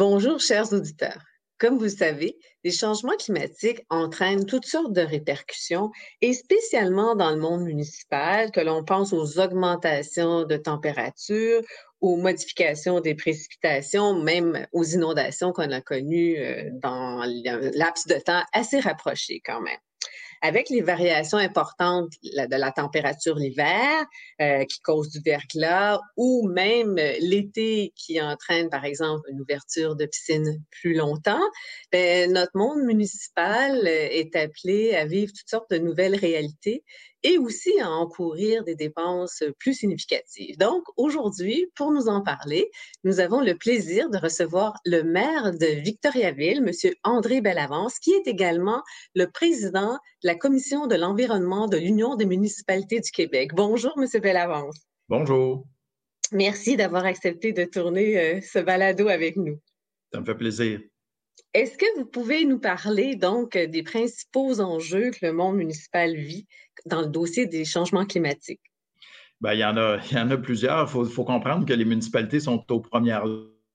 Bonjour, chers auditeurs. Comme vous savez, les changements climatiques entraînent toutes sortes de répercussions et spécialement dans le monde municipal, que l'on pense aux augmentations de température, aux modifications des précipitations, même aux inondations qu'on a connues euh, dans un laps de temps assez rapproché quand même avec les variations importantes de la température l'hiver euh, qui cause du verglas ou même l'été qui entraîne, par exemple, une ouverture de piscine plus longtemps, ben, notre monde municipal est appelé à vivre toutes sortes de nouvelles réalités et aussi à encourir des dépenses plus significatives. Donc, aujourd'hui, pour nous en parler, nous avons le plaisir de recevoir le maire de Victoriaville, M. André Bellavance, qui est également le président de la Commission de l'environnement de l'Union des municipalités du Québec. Bonjour, M. Bellavance. Bonjour. Merci d'avoir accepté de tourner euh, ce balado avec nous. Ça me fait plaisir. Est-ce que vous pouvez nous parler donc des principaux enjeux que le monde municipal vit dans le dossier des changements climatiques? Bien, il, y en a, plusieurs. Il faut, comprendre que les municipalités sont aux premières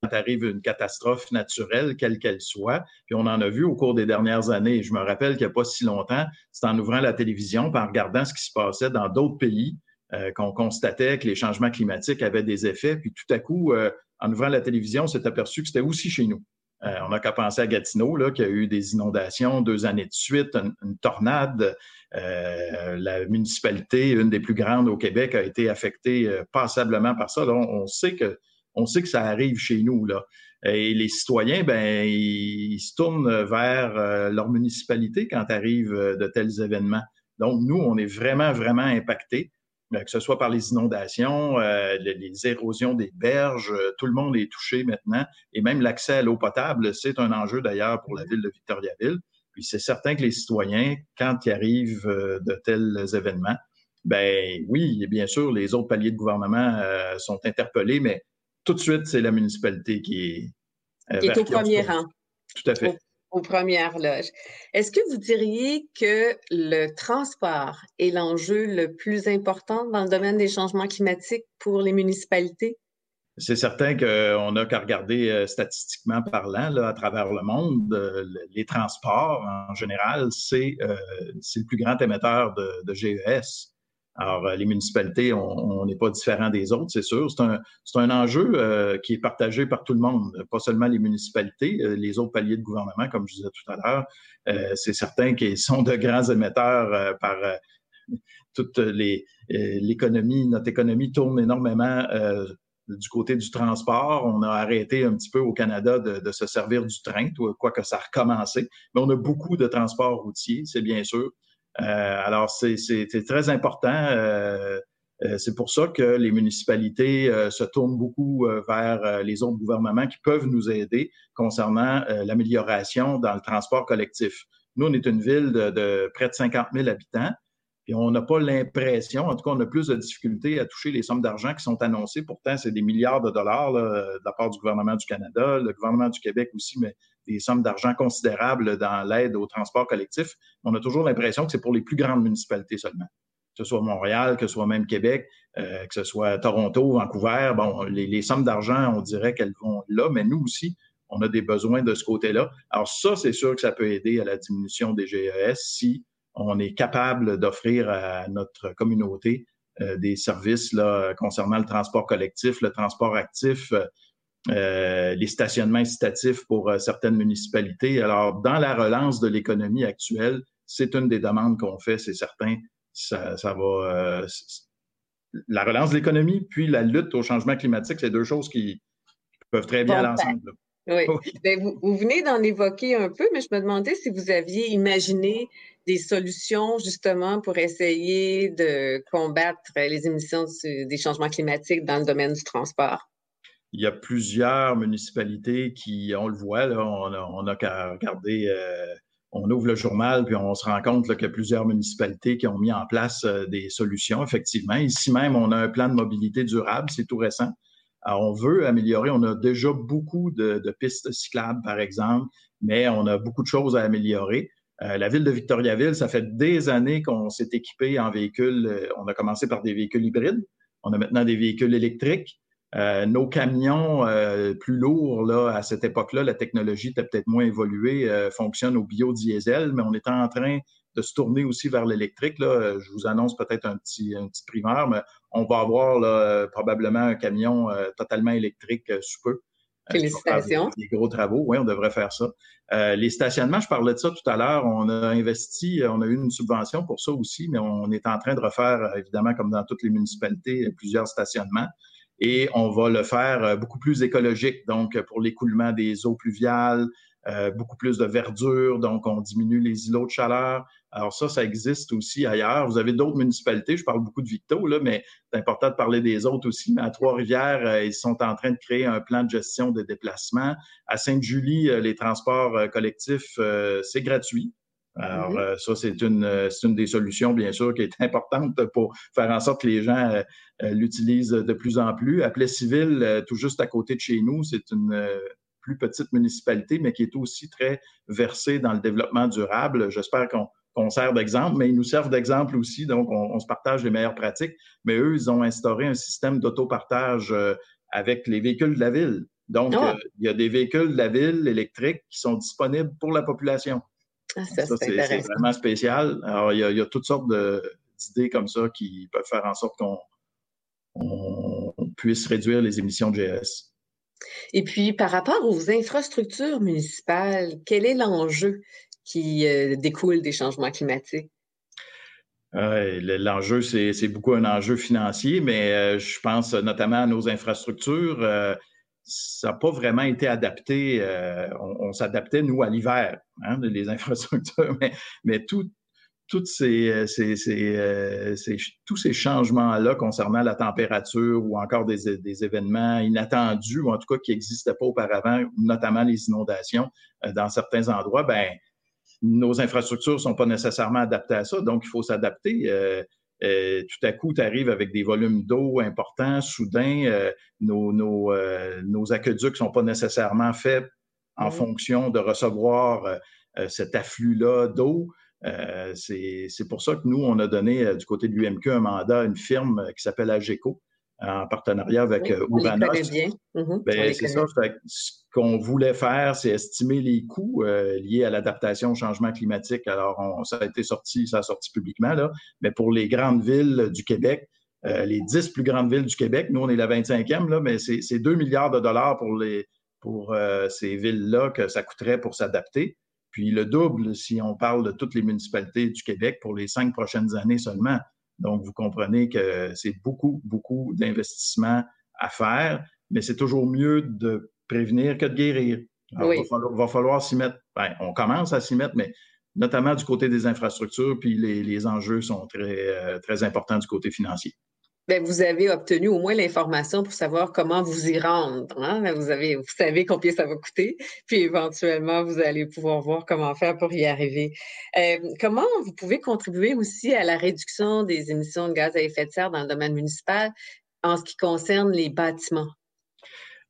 quand arrive une catastrophe naturelle, quelle qu'elle soit. Puis on en a vu au cours des dernières années. Je me rappelle qu'il n'y a pas si longtemps, c'est en ouvrant la télévision, en regardant ce qui se passait dans d'autres pays, euh, qu'on constatait que les changements climatiques avaient des effets. Puis tout à coup, euh, en ouvrant la télévision, on s'est aperçu que c'était aussi chez nous. Euh, on n'a qu'à penser à Gatineau, là, qui a eu des inondations deux années de suite, une, tornade. Euh, la municipalité, une des plus grandes au Québec, a été affectée euh, passablement par ça. Donc, on sait que on sait que ça arrive chez nous là. Et les citoyens, ben, ils, se tournent vers leur municipalité quand arrivent de tels événements. Donc, nous, on est vraiment, vraiment impactés. Euh, que ce soit par les inondations, euh, les, érosions des berges, euh, tout le monde est touché maintenant, et même l'accès à l'eau potable, c'est un enjeu d'ailleurs pour la ville de Victoriaville. Puis c'est certain que les citoyens, quand il arrive de tels événements, ben oui, bien sûr, les autres paliers de gouvernement sont interpellés, mais tout de suite, c'est la municipalité qui est, qui est au premier rang. Tout à fait aux premières loges. Est-ce que vous diriez que le transport est l'enjeu le plus important dans le domaine des changements climatiques pour les municipalités? C'est certain qu'on n'a qu'à regarder euh, statistiquement parlant là, à travers le monde, euh, les transports en général, c'est euh, le plus grand émetteur de, de GES. Alors, euh, les municipalités, on n'est pas différent des autres, c'est sûr. C'est un, un, enjeu euh, qui est partagé par tout le monde, pas seulement les municipalités, euh, les autres paliers de gouvernement, comme je disais tout à l'heure. c'est certain qu'ils sont de grands émetteurs par toute l'économie. Notre économie tourne énormément du côté du transport. On a arrêté un petit peu au Canada de, de se servir du train, quoique ça a recommencé. Mais on a beaucoup de transports routiers, c'est bien sûr. Euh, alors, c'est très important. Euh, euh, c'est pour ça que les municipalités se tournent beaucoup vers les autres gouvernements qui peuvent nous aider concernant l'amélioration dans le transport collectif. Nous, on est une ville de, de près de 50 000 habitants. Et on n'a pas l'impression, en tout cas, on a plus de difficultés à toucher les sommes d'argent qui sont annoncées. Pourtant, c'est des milliards de dollars de la part du gouvernement du Canada, le gouvernement du Québec aussi, mais des sommes d'argent considérables dans l'aide au transport collectif. On a toujours l'impression que c'est pour les plus grandes municipalités seulement. Que ce soit Montréal, que ce soit même Québec, euh, que ce soit Toronto, Vancouver. Bon, les, sommes d'argent, on dirait qu'elles vont là, mais nous aussi, on a des besoins de ce côté-là. Alors ça, c'est sûr que ça peut aider à la diminution des GES si on est capable d'offrir à notre communauté euh, des services concernant le transport collectif, le transport actif, euh, les stationnements incitatifs pour euh, certaines municipalités. Alors, dans la relance de l'économie actuelle, c'est une des demandes qu'on fait, c'est certain. Ça, ça va. la relance de l'économie, puis la lutte au changement climatique, c'est deux choses qui, peuvent très bien l'ensemble. Oui. Ben, vous, vous, venez d'en évoquer un peu, mais je me demandais si vous aviez imaginé des solutions justement pour essayer de combattre les émissions des changements climatiques dans le domaine du transport? Il y a plusieurs municipalités qui, on le voit, là, on a, qu'à regarder, euh, on ouvre le journal, puis on se rend compte qu'il y a plusieurs municipalités qui ont mis en place euh, des solutions, effectivement. Ici même, on a un plan de mobilité durable, c'est tout récent. On veut améliorer, on a déjà beaucoup de, pistes cyclables, par exemple, mais on a beaucoup de choses à améliorer. Euh, la ville de Victoriaville, ça fait des années qu'on s'est équipé en véhicules. On a commencé par des véhicules hybrides. On a maintenant des véhicules électriques. Euh, nos camions euh, plus lourds, là, à cette époque-là, la technologie était peut-être moins évoluée, euh, fonctionnent au biodiesel, mais on est en train de se tourner aussi vers l'électrique. Là. Je vous annonce peut-être un petit, un petit primeur, mais on va avoir là, probablement un camion totalement électrique sous peu. Félicitations. Des, gros travaux, oui, on devrait faire ça. les stationnements, je parlais de ça tout à l'heure. On a investi, on a eu une subvention pour ça aussi, mais on est en train de refaire, évidemment, comme dans toutes les municipalités, plusieurs stationnements et on va le faire euh, beaucoup plus écologique, donc pour l'écoulement des eaux pluviales, euh, beaucoup plus de verdure, donc on diminue les îlots de chaleur. Alors ça, ça existe aussi ailleurs. Vous avez d'autres municipalités, je parle beaucoup de Victo, là, mais c'est important de parler des autres aussi. Mais à Trois-Rivières, euh, ils sont en train de créer un plan de gestion des déplacements. À Sainte-Julie, les transports collectifs, c'est gratuit. Alors, mm-hmm. euh, ça, c'est une, euh, une des solutions, bien sûr, qui est importante pour faire en sorte que les gens euh, l'utilisent de plus en plus. À Plessisville, tout juste à côté de chez nous, c'est une plus petite municipalité, mais qui est aussi très versée dans le développement durable. J'espère qu'on sert d'exemple, mais ils nous servent d'exemple aussi, donc on, se partage les meilleures pratiques. Mais eux, ils ont instauré un système d'autopartage avec les véhicules de la ville. Donc, ah! il y a des véhicules de la ville électriques qui sont disponibles pour la population. Ah, ça, c'est vraiment spécial. Alors, il y a, toutes sortes d'idées comme ça qui peuvent faire en sorte qu'on puisse réduire les émissions de GS. Et puis, par rapport aux infrastructures municipales, quel est l'enjeu qui euh, découle des changements climatiques? L'enjeu, c'est beaucoup un enjeu financier, mais euh, je pense notamment à nos infrastructures. Euh, ça n'a pas vraiment été adapté. Euh, on, s'adaptait, nous, à l'hiver, hein, les infrastructures, mais, ces, euh, euh, tous ces changements-là concernant la température ou encore des, événements inattendus, ou en tout cas qui n'existaient pas auparavant, notamment les inondations dans certains endroits, ben nos infrastructures ne sont pas nécessairement adaptées à ça, donc il faut s'adapter. Euh, tout à coup, tu arrives avec des volumes d'eau importants, soudain, euh, nos, nos, euh, nos, aqueducs ne sont pas nécessairement faits en fonction de recevoir cet afflux-là d'eau. c'est pour ça que nous, on a donné du côté de l'UMQ un mandat à une firme qui s'appelle AGECO, en partenariat avec oui, bien. Mhm, ben, c'est ça. ce qu'on voulait faire, c'est estimer les coûts euh, liés à l'adaptation au changement climatique. Alors, ça a été sorti, ça a sorti publiquement, là. Mais pour les grandes villes du Québec, euh, les dix plus grandes villes du Québec, nous, on est la 25e, là, mais c'est 2 milliards de dollars pour, les, pour euh, ces villes-là que ça coûterait pour s'adapter. Puis le double si on parle de toutes les municipalités du Québec pour les cinq prochaines années seulement. Donc, vous comprenez que c'est beaucoup, beaucoup d'investissements à faire, mais c'est toujours mieux de prévenir que de guérir. Il va falloir, s'y mettre. Ben, on commence à s'y mettre, mais notamment du côté des infrastructures, puis les, enjeux sont très, euh, très importants du côté financier. Bien, vous avez obtenu au moins l'information pour savoir comment vous y rendre. Hein? Vous, avez, vous savez combien ça va coûter, puis éventuellement, vous allez pouvoir voir comment faire pour y arriver. Euh, comment vous pouvez contribuer aussi à la réduction des émissions de gaz à effet de serre dans le domaine municipal en ce qui concerne les bâtiments?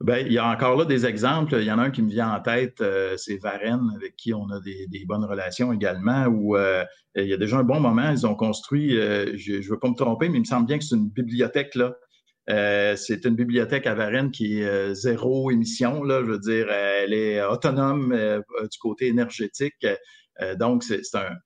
Bien, il y a encore là des exemples. Il y en a un qui me vient en tête, euh, c'est Varennes, avec qui on a des, bonnes relations également, où euh, il y a déjà un bon moment, ils ont construit, euh, je ne veux pas me tromper, mais il me semble bien que c'est une bibliothèque là. c'est une bibliothèque à Varennes qui est zéro émission, là, je veux dire, elle est autonome du côté énergétique. donc, c'est un,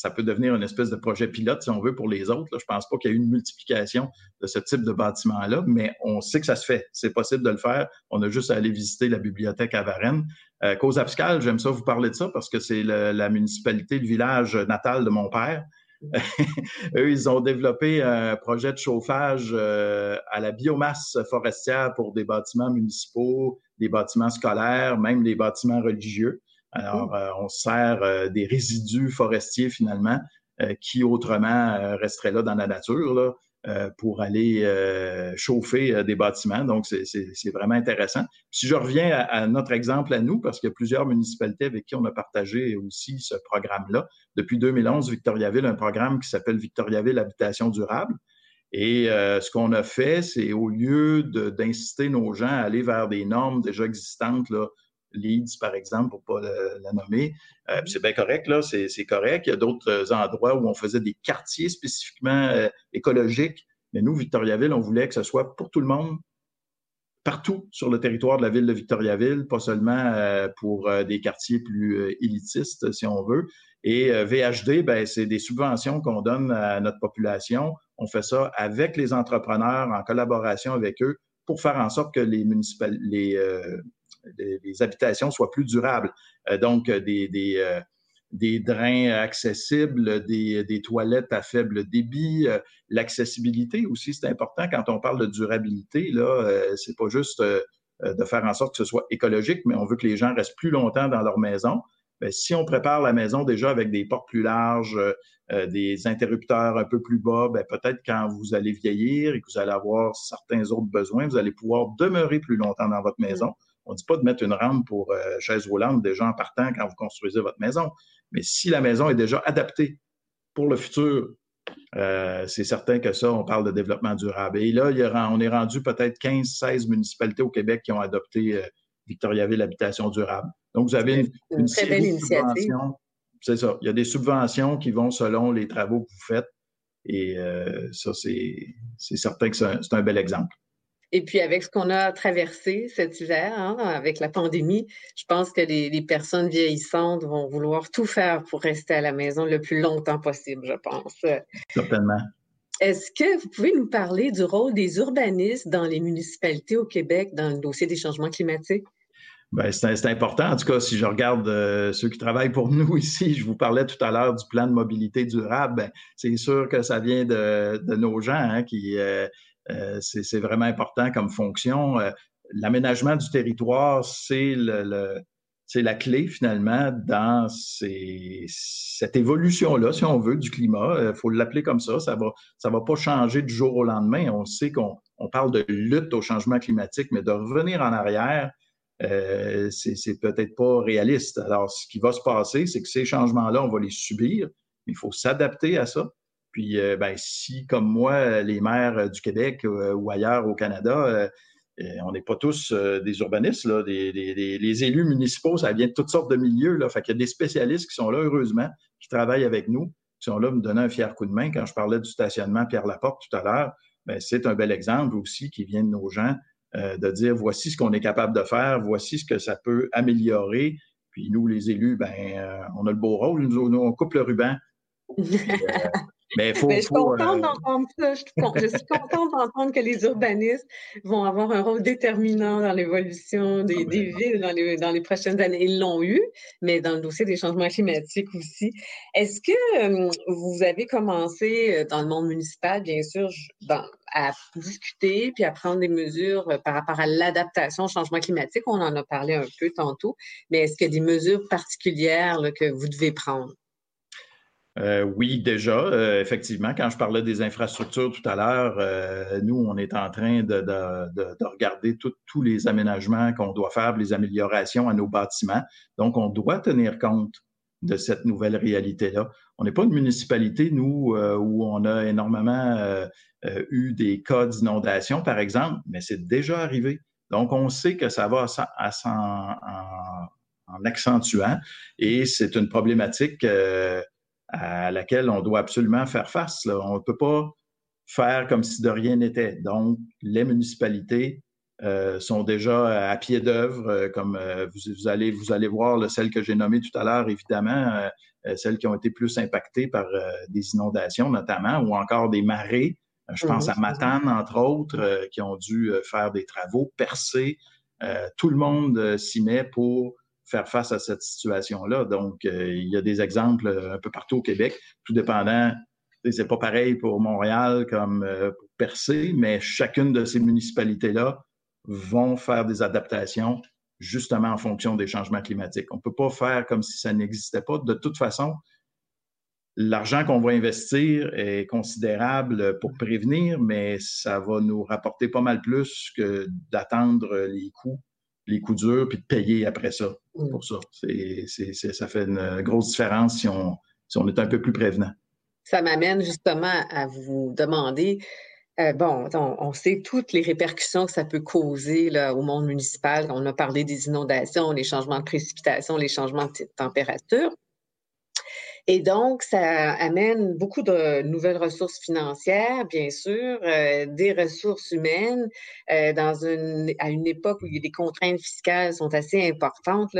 ça peut devenir une espèce de projet pilote, si on veut, pour les autres. Je ne pense pas qu'il y ait une multiplication de ce type de bâtiment-là, mais on sait que ça se fait. C'est possible de le faire. On a juste à aller visiter la bibliothèque à Varennes. Euh, Cause Abscal, j'aime ça vous parler de ça parce que c'est la municipalité, le village natal de mon père. Eux, ils ont développé un projet de chauffage euh, à la biomasse forestière pour des bâtiments municipaux, des bâtiments scolaires, même des bâtiments religieux. Alors, euh, on sert euh, des résidus forestiers finalement euh, qui autrement resteraient là dans la nature là, pour aller chauffer des bâtiments. Donc, c'est vraiment intéressant. Si je reviens à, notre exemple à nous, parce qu'il y a plusieurs municipalités avec qui on a partagé aussi ce programme-là. Depuis 2011, Victoriaville a un programme qui s'appelle Victoriaville Habitation durable. Et ce qu'on a fait, c'est au lieu d'inciter nos gens à aller vers des normes déjà existantes, là, Leeds, par exemple, pour ne pas la, nommer. Euh, c'est bien correct, là, c'est correct. Il y a d'autres endroits où on faisait des quartiers spécifiquement euh, écologiques. Mais nous, Victoriaville, on voulait que ce soit pour tout le monde, partout sur le territoire de la ville de Victoriaville, pas seulement pour des quartiers plus élitistes, si on veut. Et VHD, ben, c'est des subventions qu'on donne à notre population. On fait ça avec les entrepreneurs, en collaboration avec eux, pour faire en sorte que les, les, les, habitations soient plus durables. donc, des, des des drains accessibles, des, toilettes à faible débit, euh, l'accessibilité aussi, c'est important quand on parle de durabilité. Là, euh, c'est pas juste euh, de faire en sorte que ce soit écologique, mais on veut que les gens restent plus longtemps dans leur maison. Bien, si on prépare la maison déjà avec des portes plus larges, des interrupteurs un peu plus bas, bien, peut-être quand vous allez vieillir et que vous allez avoir certains autres besoins, vous allez pouvoir demeurer plus longtemps dans votre maison. On ne dit pas de mettre une rampe pour chaise roulante déjà en partant quand vous construisez votre maison, mais si la maison est déjà adaptée pour le futur, euh, c'est certain que ça, on parle de développement durable. Et là, on est rendu peut-être 15-16 municipalités au Québec qui ont adopté euh, Victoriaville Habitation Durable. Donc, vous avez une, très belle initiative. C'est ça. Il y a des subventions qui vont selon les travaux que vous faites. Et euh, ça, c'est certain que c'est un bel exemple. Et puis avec ce qu'on a traversé cet hiver, hein, avec la pandémie, je pense que les, personnes vieillissantes vont vouloir tout faire pour rester à la maison le plus longtemps possible, je pense. Certainement. Est-ce que vous pouvez nous parler du rôle des urbanistes dans les municipalités au Québec dans le dossier des changements climatiques? Bien, c'est important. En tout cas, si je regarde euh, ceux qui travaillent pour nous ici, je vous parlais tout à l'heure du plan de mobilité durable. Ben, c'est sûr que ça vient de, nos gens hein, qui, euh, c'est vraiment important comme fonction. Euh, l'aménagement du territoire, c'est la clé finalement dans cette évolution-là, si on veut, du climat. Il euh, faut l'appeler comme ça. Ça va, ça va pas changer du jour au lendemain. On sait qu'on parle de lutte au changement climatique, mais de revenir en arrière, c'est peut-être pas réaliste. Alors, ce qui va se passer, c'est que ces changements-là, on va les subir, il faut s'adapter à ça. Puis, euh, ben, si, comme moi, les maires euh, du Québec euh, ou ailleurs au Canada, on n'est pas tous des urbanistes, là, les élus municipaux, ça vient de toutes sortes de milieux. Là, fait qu'il y a des spécialistes qui sont là, heureusement, qui travaillent avec nous, qui sont là me donner un fier coup de main. Quand je parlais du stationnement Pierre Laporte tout à l'heure, ben, c'est un bel exemple aussi qui vient de nos gens de dire voici ce qu'on est capable de faire, voici ce que ça peut améliorer. Puis nous, les élus, ben, on a le beau rôle, nous, on coupe le ruban. Mais, faut, je suis contente euh, d'entendre ça. Je, suis contente d'entendre que les urbanistes vont avoir un rôle déterminant dans l'évolution des, ah, villes dans les, dans les, prochaines années. Ils l'ont eu, mais dans le dossier des changements climatiques aussi. Est-ce que vous avez commencé euh, dans le monde municipal, bien sûr, à discuter puis à prendre des mesures euh, par rapport à l'adaptation au changement climatique? On en a parlé un peu tantôt, mais est-ce qu'il y a des mesures particulières que vous devez prendre? Euh, oui, déjà, euh, effectivement, quand je parlais des infrastructures tout à l'heure, euh, nous, on est en train de, regarder tous les aménagements qu'on doit faire, les améliorations à nos bâtiments. Donc, on doit tenir compte de cette nouvelle réalité-là. On n'est pas une municipalité, nous, où on a énormément eu des cas d'inondation, par exemple, mais c'est déjà arrivé. Donc, on sait que ça va en, en, accentuant et c'est une problématique à laquelle on doit absolument faire face. On ne peut pas faire comme si de rien n'était. Donc, les municipalités euh, sont déjà à pied d'œuvre, euh, comme euh, vous, allez, vous allez voir celles que j'ai nommées tout à l'heure, évidemment, celles qui ont été plus impactées par des inondations notamment, ou encore des marées. Je pense à Matane, entre autres, qui ont dû faire des travaux, percer. tout le monde s'y met pour faire face à cette situation-là. Donc, euh, il y a des exemples euh, un peu partout au Québec, tout dépendant. C'est pas pareil pour Montréal comme euh, pour Percé, mais chacune de ces municipalités-là vont faire des adaptations justement en fonction des changements climatiques. On ne peut pas faire comme si ça n'existait pas. De toute façon, l'argent qu'on va investir est considérable pour prévenir, mais ça va nous rapporter pas mal plus que d'attendre les coûts les coups durs puis de payer après ça pour ça. ça fait une grosse différence si on, si on est un peu plus prévenant. Ça m'amène justement à vous demander, euh, bon, on, sait toutes les répercussions que ça peut causer là, au monde municipal. On a parlé des inondations, les changements de précipitation, les changements de température. Et donc, ça amène beaucoup de nouvelles ressources financières, bien sûr, euh, des ressources humaines euh, dans une, à une époque où les contraintes fiscales sont assez importantes.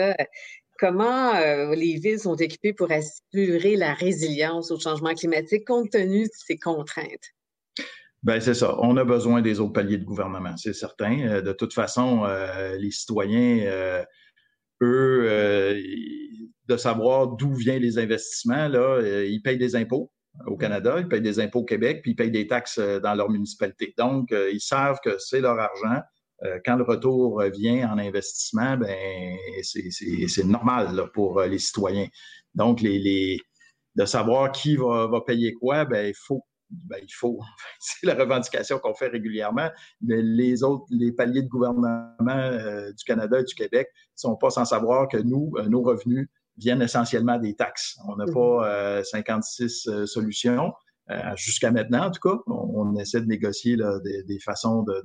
Comment euh, les villes sont équipées pour assurer la résilience au changement climatique compte tenu de ces contraintes? Ben c'est ça. On a besoin des autres paliers de gouvernement, c'est certain. De toute façon, les citoyens, eux, de savoir d'où viennent les investissements. Là, euh, ils payent des impôts au Canada, ils payent des impôts au Québec, puis ils payent des taxes euh, dans leur municipalité. Donc, euh, ils savent que c'est leur argent. quand le retour vient en investissement, ben c'est normal pour les citoyens. Donc, les, de savoir qui va, payer quoi, ben il faut ben, il faut, c'est la revendication qu'on fait régulièrement, mais les autres, les paliers de gouvernement du Canada et du Québec ne sont pas sans savoir que nous, nos revenus viennent essentiellement des taxes. On n'a pas 56 mhm. euh, euh, solutions. Euh, jusqu'à maintenant, en tout cas, on, essaie de négocier des, façons de,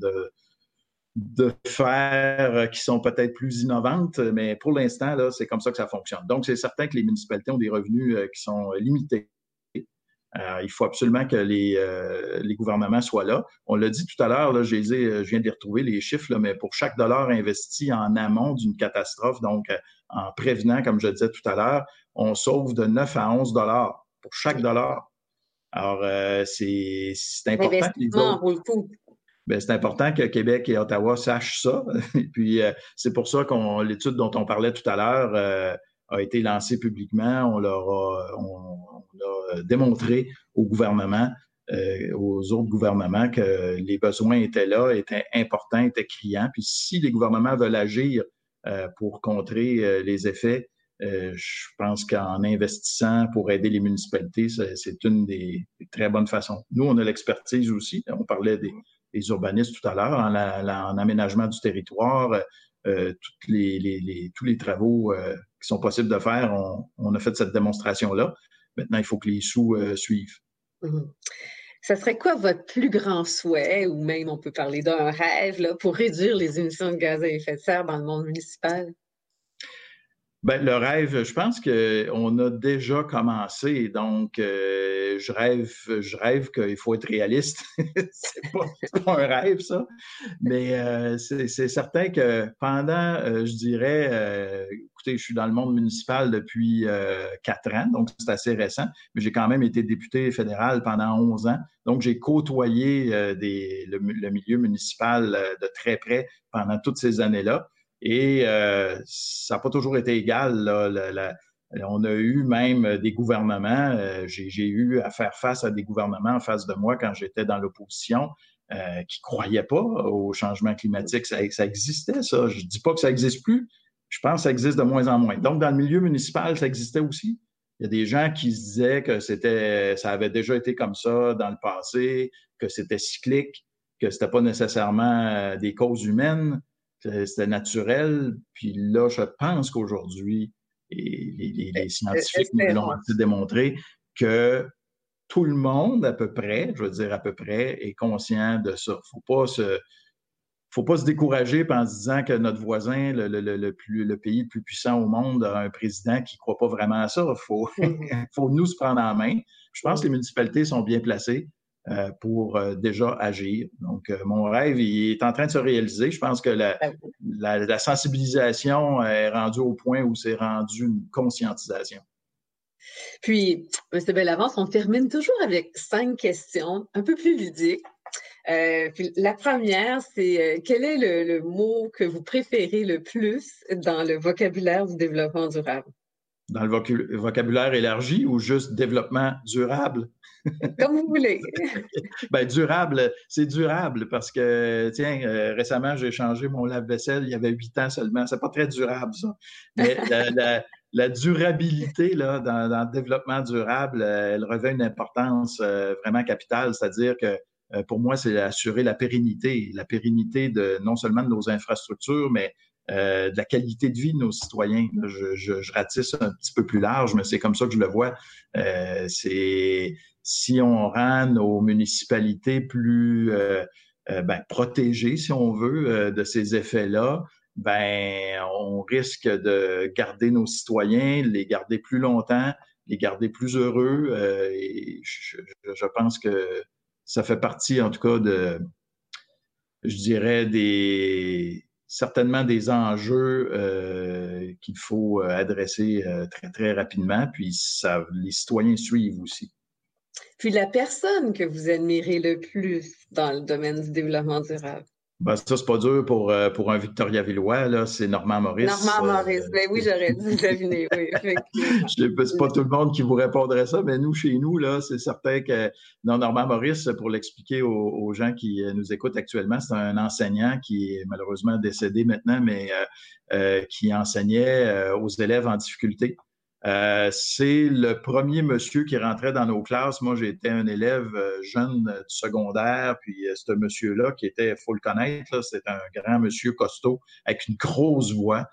de, faire qui sont peut-être plus innovantes, mais pour l'instant, c'est comme ça que ça fonctionne. Donc, c'est certain que les municipalités ont des revenus qui sont limités. il faut absolument que les, les, gouvernements soient là. On l'a dit tout à l'heure, je, je viens de les retrouver, les chiffres, mais pour chaque dollar investi en amont d'une catastrophe, donc en prévenant, comme je disais tout à l'heure, on sauve de 9 à 11 dollars pour chaque dollar. Alors, euh, c'est important que. Ben, c'est important que Québec et Ottawa sachent ça. et puis, euh, c'est pour ça qu'on l'étude dont on parlait tout à l'heure euh, a été lancée publiquement. On leur a, on, démontré au gouvernement, aux autres gouvernements, que les besoins étaient là, étaient importants, étaient criants. Puis, si les gouvernements veulent agir pour contrer euh, les effets. Euh, je pense qu'en investissant pour aider les municipalités, c'est une des, très bonnes façons. Nous, on a l'expertise aussi. On parlait des, urbanistes tout à l'heure, en, aménagement du territoire, tous les travaux qui sont possibles de faire, on, a fait cette démonstration-là. Maintenant, il faut que les sous suivent. Mmh ça serait quoi votre plus grand souhait, ou même on peut parler d'un rêve, là, pour réduire les émissions de gaz à effet de serre dans le monde municipal? Ben, le rêve, je pense qu'on a déjà commencé. Donc, euh, je rêve, je rêve qu'il faut être réaliste. c'est pas, un rêve, ça. Mais euh, c'est certain que pendant, euh, je dirais, écoutez, je suis dans le monde municipal depuis quatre ans, donc c'est assez récent, mais j'ai quand même été député fédéral pendant 11 ans. Donc, j'ai côtoyé des, le, milieu municipal de très près pendant toutes ces années-là. Et euh, ça n'a pas toujours été égal. On a eu même des gouvernements. Euh, j'ai eu à faire face à des gouvernements en face de moi quand j'étais dans l'opposition euh, qui ne croyaient pas au changement climatique. Ça, ça existait, ça. Je ne dis pas que ça n'existe plus. Je pense que ça existe de moins en moins. Donc, dans le milieu municipal, ça existait aussi. Il y a des gens qui se disaient que c'était, ça avait déjà été comme ça dans le passé, que c'était cyclique, que c'était pas nécessairement des causes humaines c'était naturel. Puis là, je pense qu'aujourd'hui, les, les, scientifiques nous l'ont démontré que tout le monde, à peu près, je veux dire à peu près, est conscient de ça. Faut pas se, faut pas se décourager en se disant que notre voisin, le, le, le, plus, le pays le plus puissant au monde, a un président qui ne croit pas vraiment à ça. Il faut, faut nous se prendre en main. Je pense que les municipalités sont bien placées. Euh, pour euh, déjà agir. Donc, euh, mon rêve, il est en train de se réaliser. Je pense que la, ben la, sensibilisation est rendue au point où c'est rendu une conscientisation. Puis, M. Bellavance, on termine toujours avec cinq questions un peu plus ludiques. la première, c'est quel est le, mot que vous préférez le plus dans le vocabulaire du développement durable? Dans le vocabulaire élargi ou juste développement durable? Comme vous voulez. ben, durable, c'est durable parce que, tiens, euh, récemment, j'ai changé mon lave-vaisselle, il y avait huit ans seulement. C'est pas très durable, ça. Mais la, durabilité là, dans, le développement durable, euh, elle revêt une importance euh, vraiment capitale, c'est-à-dire que pour moi, c'est assurer la pérennité, la pérennité de non seulement de nos infrastructures, mais de la qualité de vie de nos citoyens. Je, je, ratisse un petit peu plus large, mais c'est comme ça que je le vois. c'est si on rend nos municipalités plus euh, euh, ben, protégées, si on veut, euh, de ces effets-là, ben, on risque de garder nos citoyens, les garder plus longtemps, les garder plus heureux. et je, pense que ça fait partie, en tout cas, de, je dirais, des certainement des enjeux euh, qu'il faut euh, adresser euh, très, très rapidement, puis ça, les citoyens suivent aussi. Puis la personne que vous admirez le plus dans le domaine du développement durable? Ben, ça, c'est pas dur pour, euh, pour un Victoria Villois, là, c'est Normand Maurice. Normand Maurice, ben oui, j'aurais dû deviner, oui, effectivement. c'est pas tout le monde qui vous répondrait ça, mais nous, chez nous, là, c'est certain que non, Normand Maurice, pour l'expliquer aux, gens qui euh, nous écoutent actuellement, c'est un enseignant qui est malheureusement décédé maintenant, mais euh, qui enseignait aux élèves en difficulté. Euh, c'est le premier monsieur qui rentrait dans nos classes. Moi, j'étais un élève euh, jeune euh, du secondaire, puis ce monsieur-là, qui était, il faut le connaître, c'est un grand monsieur costaud avec une grosse voix,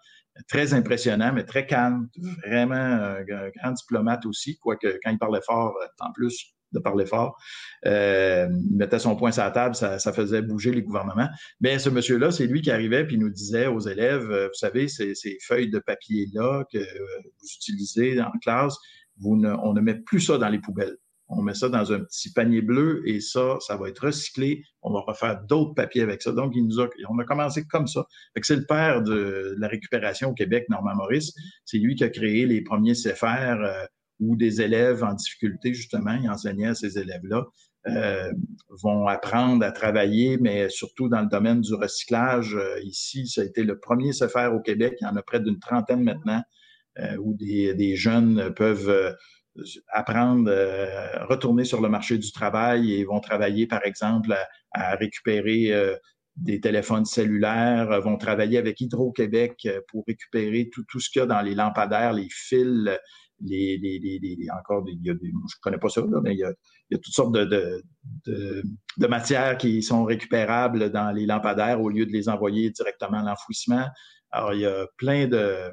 très impressionnant, mais très calme, vraiment un grand diplomate aussi, quoique quand il parlait fort, en plus, de parler fort. Euh, il mettait son poing sur la table, ça, faisait bouger les gouvernements. Mais ce monsieur-là, c'est lui qui arrivait puis nous disait aux élèves, euh, vous savez, ces, feuilles de papier-là que euh, vous utilisez en classe, vous on ne met plus ça dans les poubelles. On met ça dans un petit panier bleu et ça, ça va être recyclé. On va refaire d'autres papiers avec ça. Donc, il nous a, on a commencé comme ça. C'est le père de la récupération au Québec, Normand Maurice. C'est lui qui a créé les premiers CFR où des élèves en difficulté, justement, il enseignait à ces élèves-là, euh, vont apprendre à travailler, mais surtout dans le domaine du recyclage. Euh, ici, ça a été le premier se faire au Québec. Il y en a près d'une trentaine maintenant euh, où des, jeunes peuvent apprendre, retourner sur le marché du travail et vont travailler, par exemple, à, récupérer des téléphones cellulaires, vont travailler avec Hydro-Québec pour récupérer tout, tout ce qu'il y a dans les lampadaires, les fils, les, les, les, encore, il y a des, je connais pas ça, mais il y, a, toutes sortes de, de, de, matières qui sont récupérables dans les lampadaires au lieu de les envoyer directement à l'enfouissement. Alors, il y a plein de,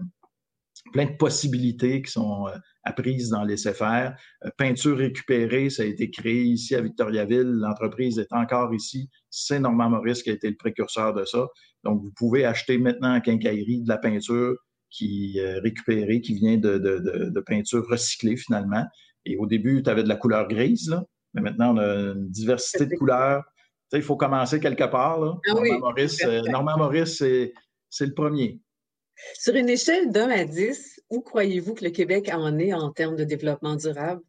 plein de possibilités qui sont euh, apprises dans les CFR. Euh, peinture récupérée, ça a été créé ici à Victoriaville. L'entreprise est encore ici. C'est Normand Maurice qui a été le précurseur de ça. Donc, vous pouvez acheter maintenant en quincaillerie de la peinture qui est récupéré, qui vient de, de, de, peinture recyclée finalement. Et au début, tu avais de la couleur grise, là, mais maintenant, on a une diversité de couleurs. Tu sais, il faut commencer quelque part. Là. Ah Maurice, euh, Maurice, c'est le premier. Sur une échelle d'un à 10, où croyez-vous que le Québec en est en termes de développement durable?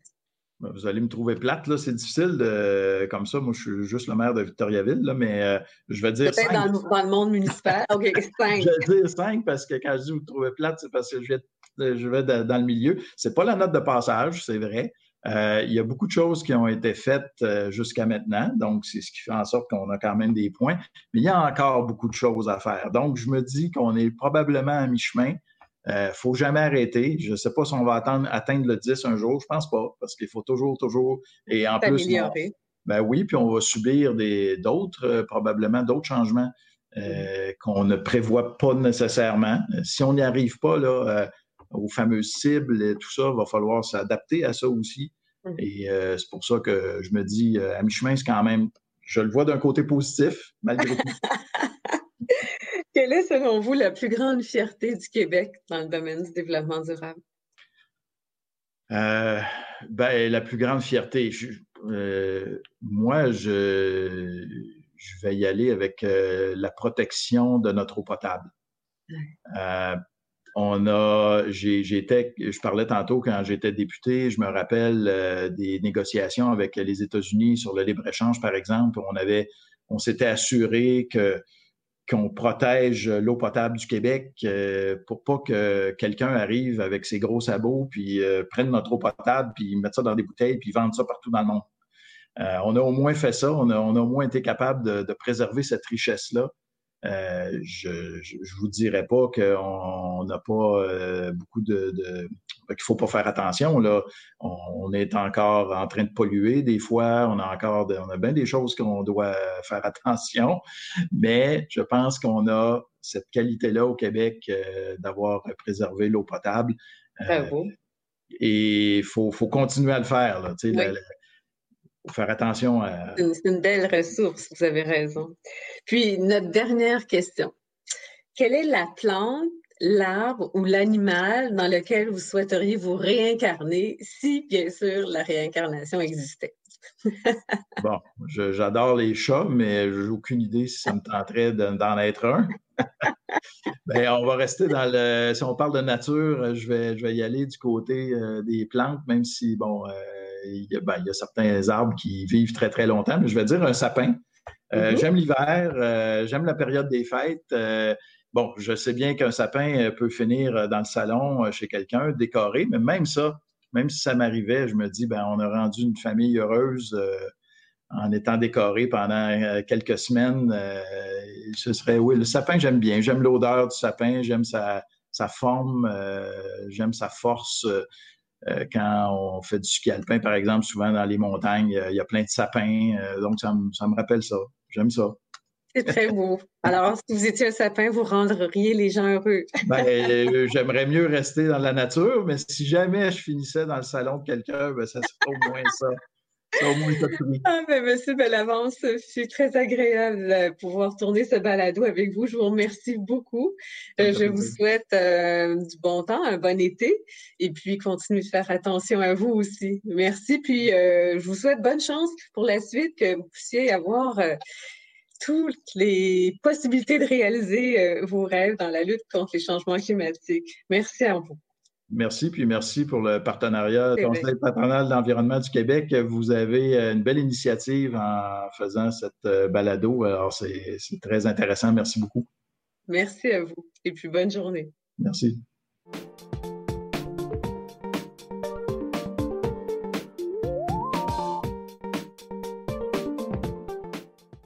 Vous allez me trouver plate, là, c'est difficile de, comme ça. Moi, je suis juste le maire de Victoriaville, là, mais euh, je vais dire. Peut-être dans, dans, le monde municipal. OK, 5. je vais dire 5 parce que quand je dis vous me trouvez plate, c'est parce que je vais, je vais dans le milieu. C'est pas la note de passage, c'est vrai. Euh, il y a beaucoup de choses qui ont été faites euh, jusqu'à maintenant, donc c'est ce qui fait en sorte qu'on a quand même des points, mais il y a encore beaucoup de choses à faire. Donc, je me dis qu'on est probablement à mi-chemin. Euh, faut jamais arrêter. Je ne sais pas si on va attendre, atteindre le 10 un jour. Je pense pas, parce qu'il faut toujours, toujours. Et en plus. ben oui, puis on va subir d'autres, euh, probablement d'autres changements euh, qu'on ne prévoit pas nécessairement. Si on n'y arrive pas là, aux fameuses cibles et tout ça, il va falloir s'adapter à ça aussi. Mmh. Et c'est pour ça que je me dis, à mi-chemin, c'est quand même, je le vois d'un côté positif, malgré tout. Quelle est, selon vous, la plus grande fierté du Québec dans le domaine du développement durable? Euh, ben, la plus grande fierté, euh, moi, je, je, vais y aller avec euh, la protection de notre eau potable. on a, j'étais, je parlais tantôt quand j'étais député, je me rappelle des négociations avec les États-Unis sur le libre-échange, par exemple. On avait, on s'était assuré que qu'on protège l'eau potable du Québec euh, pour pas que quelqu'un arrive avec ses gros sabots puis euh, prenne notre eau potable puis mette ça dans des bouteilles puis vende ça partout dans le monde. Euh, on a au moins fait ça, on a, au moins été capable de, de préserver cette richesse-là euh, je ne vous dirais pas qu'on n'a pas euh, beaucoup de, de qu'il faut pas faire attention. Là, on, est encore en train de polluer des fois. On a encore, on a bien des choses qu'on doit faire attention. Mais je pense qu'on a cette qualité-là au Québec euh, d'avoir préservé l'eau potable. et il faut, faut, continuer à le faire. Là, faire attention à. C'est une belle ressource, vous avez raison. Puis, notre dernière question. Quelle est la plante l'arbre ou l'animal dans lequel vous souhaiteriez vous réincarner si, bien sûr, la réincarnation existait? bon, j'adore les chats, mais j'ai aucune idée si ça me tenterait d'en être un. ben, on va rester dans le. Si on parle de nature, je vais, je vais y aller du côté euh, des plantes, même si, bon, euh, ben, il, y a, certains arbres qui vivent très, très longtemps, mais je vais dire un sapin. Euh, mm-hmm. J'aime l'hiver, j'aime la période des fêtes. bon, je sais bien qu'un sapin peut finir dans le salon chez quelqu'un, décoré, mais même ça, même si ça m'arrivait, je me dis, ben, on a rendu une famille heureuse en étant décoré pendant quelques semaines. ce serait, oui, le sapin, j'aime bien. J'aime l'odeur du sapin, j'aime sa, sa forme, j'aime sa force. Euh, quand on fait du ski alpin, par exemple, souvent dans les montagnes, il y a plein de sapins. Euh, donc, ça me, rappelle ça. J'aime ça. C'est très beau. Alors, si vous étiez un sapin, vous rendriez les gens heureux. ben, euh, j'aimerais mieux rester dans la nature, mais si jamais je finissais dans le salon de quelqu'un, ben, ça serait au moins ça. Ah, ben, monsieur Bellavance, c'est très agréable de pouvoir tourner ce balado avec vous. Je vous remercie beaucoup. Euh, je vous souhaite euh, du bon temps, un bon été, et puis continuez de faire attention à vous aussi. Merci, puis euh, je vous souhaite bonne chance pour la suite, que vous puissiez avoir toutes les possibilités de réaliser vos rêves dans la lutte contre les changements climatiques. Merci à vous. Merci, puis merci pour le partenariat Conseil patronal d'environnement du Québec. Vous avez euh, une belle initiative en faisant cette euh, balado. Alors, c'est très intéressant. Merci beaucoup. Merci à vous et puis bonne journée. Merci.